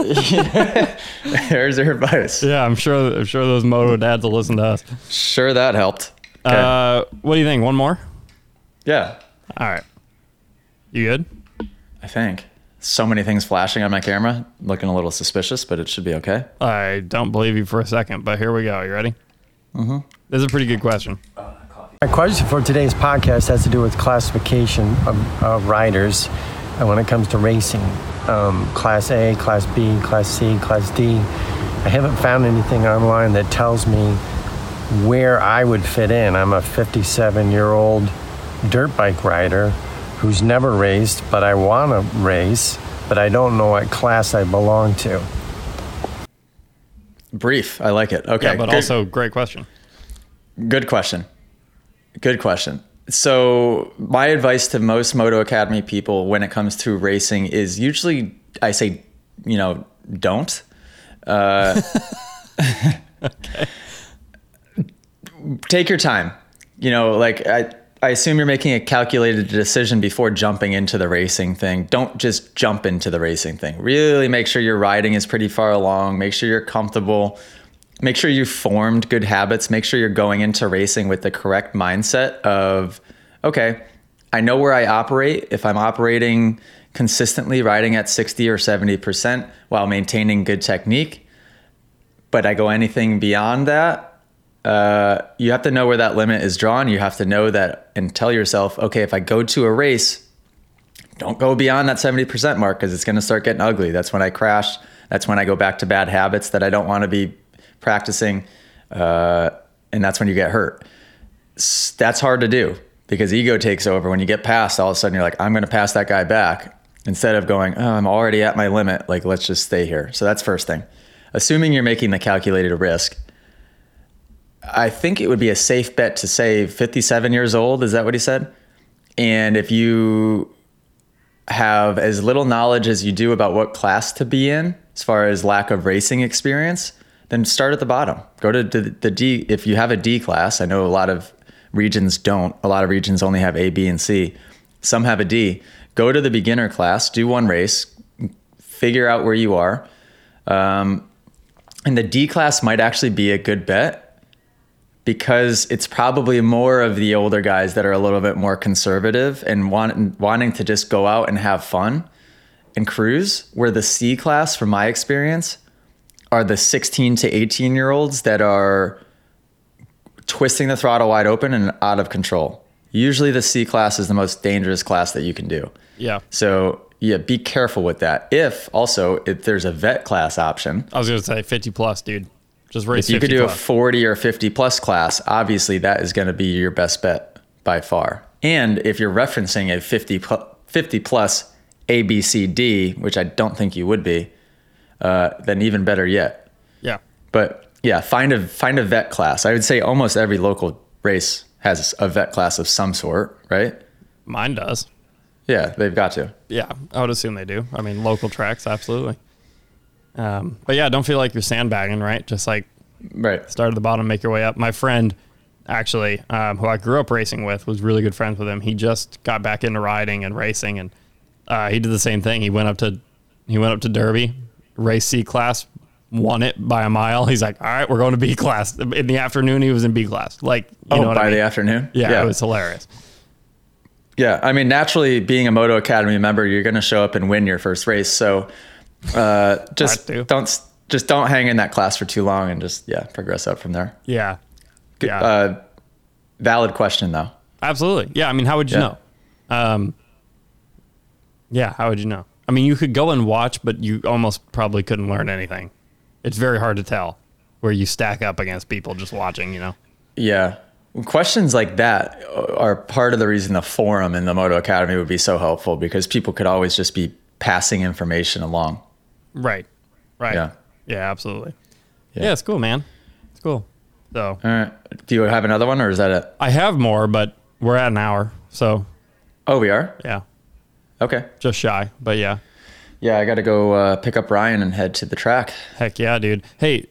There's your advice. yeah, I'm sure. I'm sure those moto dads will listen to us. Sure, that helped. Okay. Uh, what do you think? One more? yeah, All right. You good? I think. So many things flashing on my camera, looking a little suspicious, but it should be okay. I don't believe you for a second, but here we go. You ready? Mm-hmm. This is a pretty good question. My question for today's podcast has to do with classification of, of riders and when it comes to racing. Um, class A, Class B, Class C, Class D. I haven't found anything online that tells me where I would fit in. I'm a 57 year old dirt bike rider who's never raced, but I want to race, but I don't know what class I belong to. Brief. I like it. Okay. Yeah, but good, also great question. good question. Good question. So, my advice to most Moto Academy people when it comes to racing is usually I say, you know, don't. Uh, Take your time. You know, like I, I assume you're making a calculated decision before jumping into the racing thing. Don't just jump into the racing thing. Really make sure your riding is pretty far along. Make sure you're comfortable. Make sure you've formed good habits. Make sure you're going into racing with the correct mindset of, okay, I know where I operate. If I'm operating consistently riding at 60 or 70% while maintaining good technique, but I go anything beyond that, uh, you have to know where that limit is drawn. You have to know that and tell yourself, okay, if I go to a race, don't go beyond that 70% mark because it's going to start getting ugly. That's when I crash. That's when I go back to bad habits that I don't want to be practicing. Uh, and that's when you get hurt. That's hard to do because ego takes over. When you get past, all of a sudden you're like, I'm going to pass that guy back instead of going, oh, I'm already at my limit. Like, let's just stay here. So that's first thing. Assuming you're making the calculated risk, I think it would be a safe bet to say 57 years old. Is that what he said? And if you have as little knowledge as you do about what class to be in, as far as lack of racing experience, then start at the bottom. Go to the, D. If you have a D class, I know a lot of regions don't. A lot of regions only have A, B, and C. Some have a D. Go to the beginner class, do one race, figure out where you are. Um, and the D class might actually be a good bet because it's probably more of the older guys that are a little bit more conservative and want, wanting to just go out and have fun and cruise. Where the C class, from my experience, are the 16 to 18 year olds that are twisting the throttle wide open and out of control. Usually, the C class is the most dangerous class that you can do. Yeah. So, yeah, be careful with that. If also, if there's a vet class option, I was gonna say 50 plus, dude. Just race. if you could 50 do a 40 or 50 plus class, obviously that is going to be your best bet by far. And if you're referencing a 50 50 plus ABCD, which I don't think you would be, uh, then even better yet. yeah. But yeah, find a find a vet class. I would say almost every local race has a vet class of some sort, right? Mine does. Yeah, they've got to. Yeah, I would assume they do. I mean, local tracks, absolutely. Um, but yeah, don't feel like you're sandbagging, right? Just like Right. start at the bottom, make your way up. My friend, actually, um, who I grew up racing with, was really good friends with him. He just got back into riding and racing, and uh, he did the same thing. He went up to he went up to Derby, race C class, won it by a mile. He's like, all right, we're going to B class. In the afternoon, he was in B class. Like, you oh, know what by I mean? the afternoon. yeah, it was hilarious. Yeah, I mean, naturally, being a Moto Academy member, you're going to show up and win your first race. So, uh, just don't just don't hang in that class for too long, and just yeah, progress up from there. Yeah, yeah. Uh, valid question though. Absolutely. Yeah. I mean, how would you Yeah. know? Um, yeah. How would you know? I mean, you could go and watch, but you almost probably couldn't learn anything. It's very hard to tell where you stack up against people just watching, you know? Yeah, questions like that are part of the reason the forum in the Moto Academy would be so helpful because people could always just be passing information along. Right. Right. Yeah. Yeah, absolutely. Yeah. Yeah. it's cool, man. It's cool. So All right, do you have another one, or is that it? I have more, but we're at an hour. So Oh, we are. yeah, Okay. just shy. But yeah, Yeah, I got to go uh, pick up Ryan and head to the track. heck yeah, dude. Hey,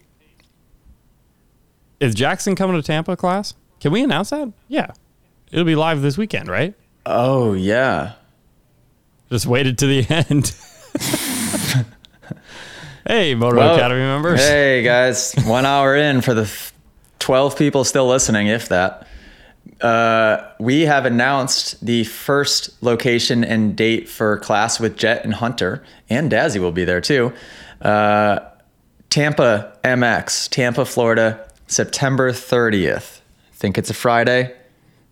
is Jackson coming to Tampa class? Can we announce that? Yeah. It'll be live this weekend, right? Oh yeah. Just waited to the end. hey, Moto Well, Academy members. Hey guys, one hour in for the 12 people still listening, if that. Uh, we have announced the first location and date for class with Jett and Hunter, and Dazzy will be there too. Uh, Tampa MX, Tampa, Florida, September 30th. I think it's a Friday.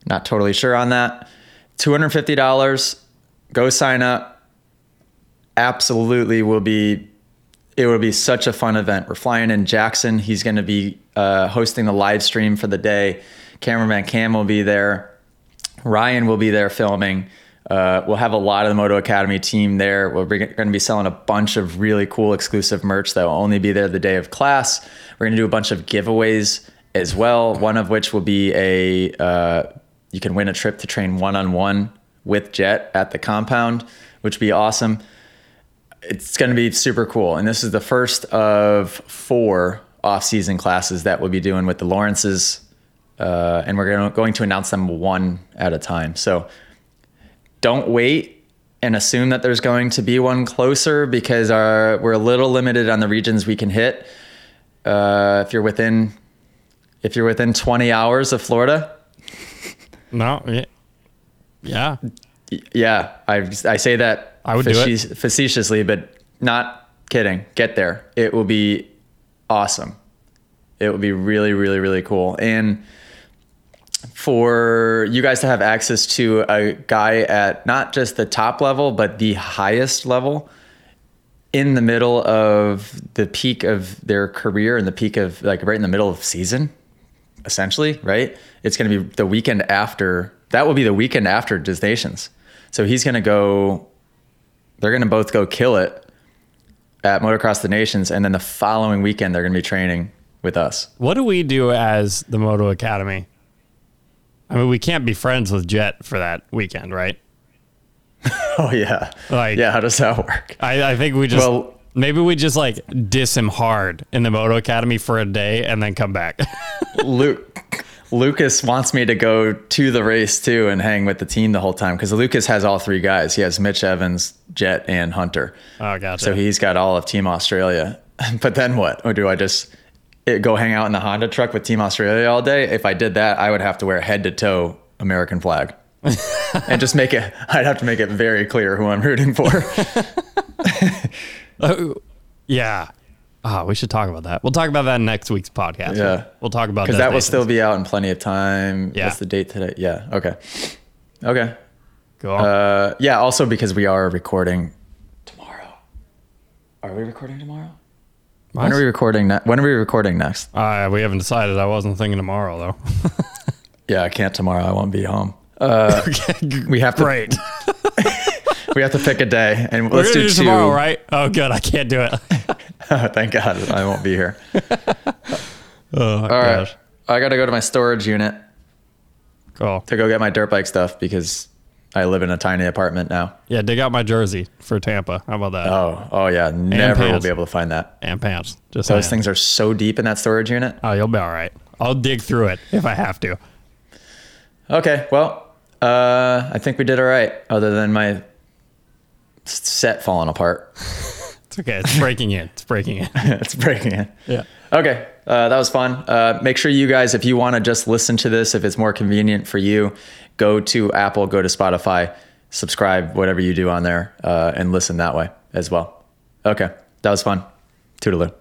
Not totally sure on that. $250. Go sign up. Absolutely will be it will be such a fun event. We're flying in Jackson. He's going to be uh, hosting the live stream for the day. Cameraman Cam will be there. Ryan will be there filming. Uh, we'll have a lot of the Moto Academy team there. We're going to be selling a bunch of really cool exclusive merch that will only be there the day of class. We're going to do a bunch of giveaways as well. One of which will be a uh, you can win a trip to train one on one with Jett at the compound, which would be awesome it's going to be super cool. And this is the first of four off-season classes that we'll be doing with the Lawrences, uh, and we're going to announce them one at a time. So don't wait and assume that there's going to be one closer because our, we're a little limited on the regions we can hit. Uh, if you're within if you're within 20 hours of Florida, No. Yeah. Yeah. yeah, I I say that I would do it. facetiously, but not kidding. Get there. It will be awesome. It will be really, really, really cool. And for you guys to have access to a guy at not just the top level, but the highest level in the middle of the peak of their career and the peak of like right in the middle of season, essentially, right? It's going to be the weekend after. That will be the weekend after Des Nations. So he's going to go. They're going to both go kill it at Motocross des Nations, and then the following weekend they're going to be training with us. What do we do as the Moto Academy? I mean, we can't be friends with Jett for that weekend, right? Oh yeah, Like- yeah. How does that work? I, I think we just Well- maybe we just like diss him hard in the Moto Academy for a day and then come back. Luke Lucas wants me to go to the race too and hang with the team the whole time because Lucas has all three guys. He has Mitch Evans, Jett, and Hunter. oh, gotcha. So he's got all of Team Australia. But then what? Or do I just eh, go hang out in the Honda truck with Team Australia all day? If I did that, I would have to wear head to toe American flag. and just make it I'd have to make it very clear who I'm rooting for. Oh, yeah. Ah, we should talk about that. We'll talk about that in next week's podcast. Yeah. We'll talk about Because that will still be out in plenty of time. Yeah. What's the date today? Yeah. Okay. Okay. Cool. Uh, yeah. Also, because we are recording tomorrow. Are we recording tomorrow? When are we recording? Ne- when are we recording next? Uh, we haven't decided. I wasn't thinking tomorrow though. Yeah, I can't tomorrow. I won't be home. Uh, we have to. Great. We have to pick a day, and We're let's do, do two. tomorrow, right? Oh, good. I can't do it. Thank God, I won't be here. Oh, All right, I got to go to my storage unit Cool. to go get my dirt bike stuff because I live in a tiny apartment now. Yeah, dig out my jersey for Tampa. How about that? Oh, oh yeah, never will be able to find that. and pants. Just Those saying. things are so deep in that storage unit. Oh, you'll be all right. I'll dig through it if I have to. Okay, well, uh, I think we did all right, other than my set falling apart. It's okay. It's breaking in. It's breaking in. it's breaking it. Yeah. Okay, uh, that was fun. Uh, make sure you guys, if you want to just listen to this, if it's more convenient for you, go to Apple, go to Spotify, subscribe, whatever you do on there, uh, and listen that way as well. Okay, that was fun. Toodaloo.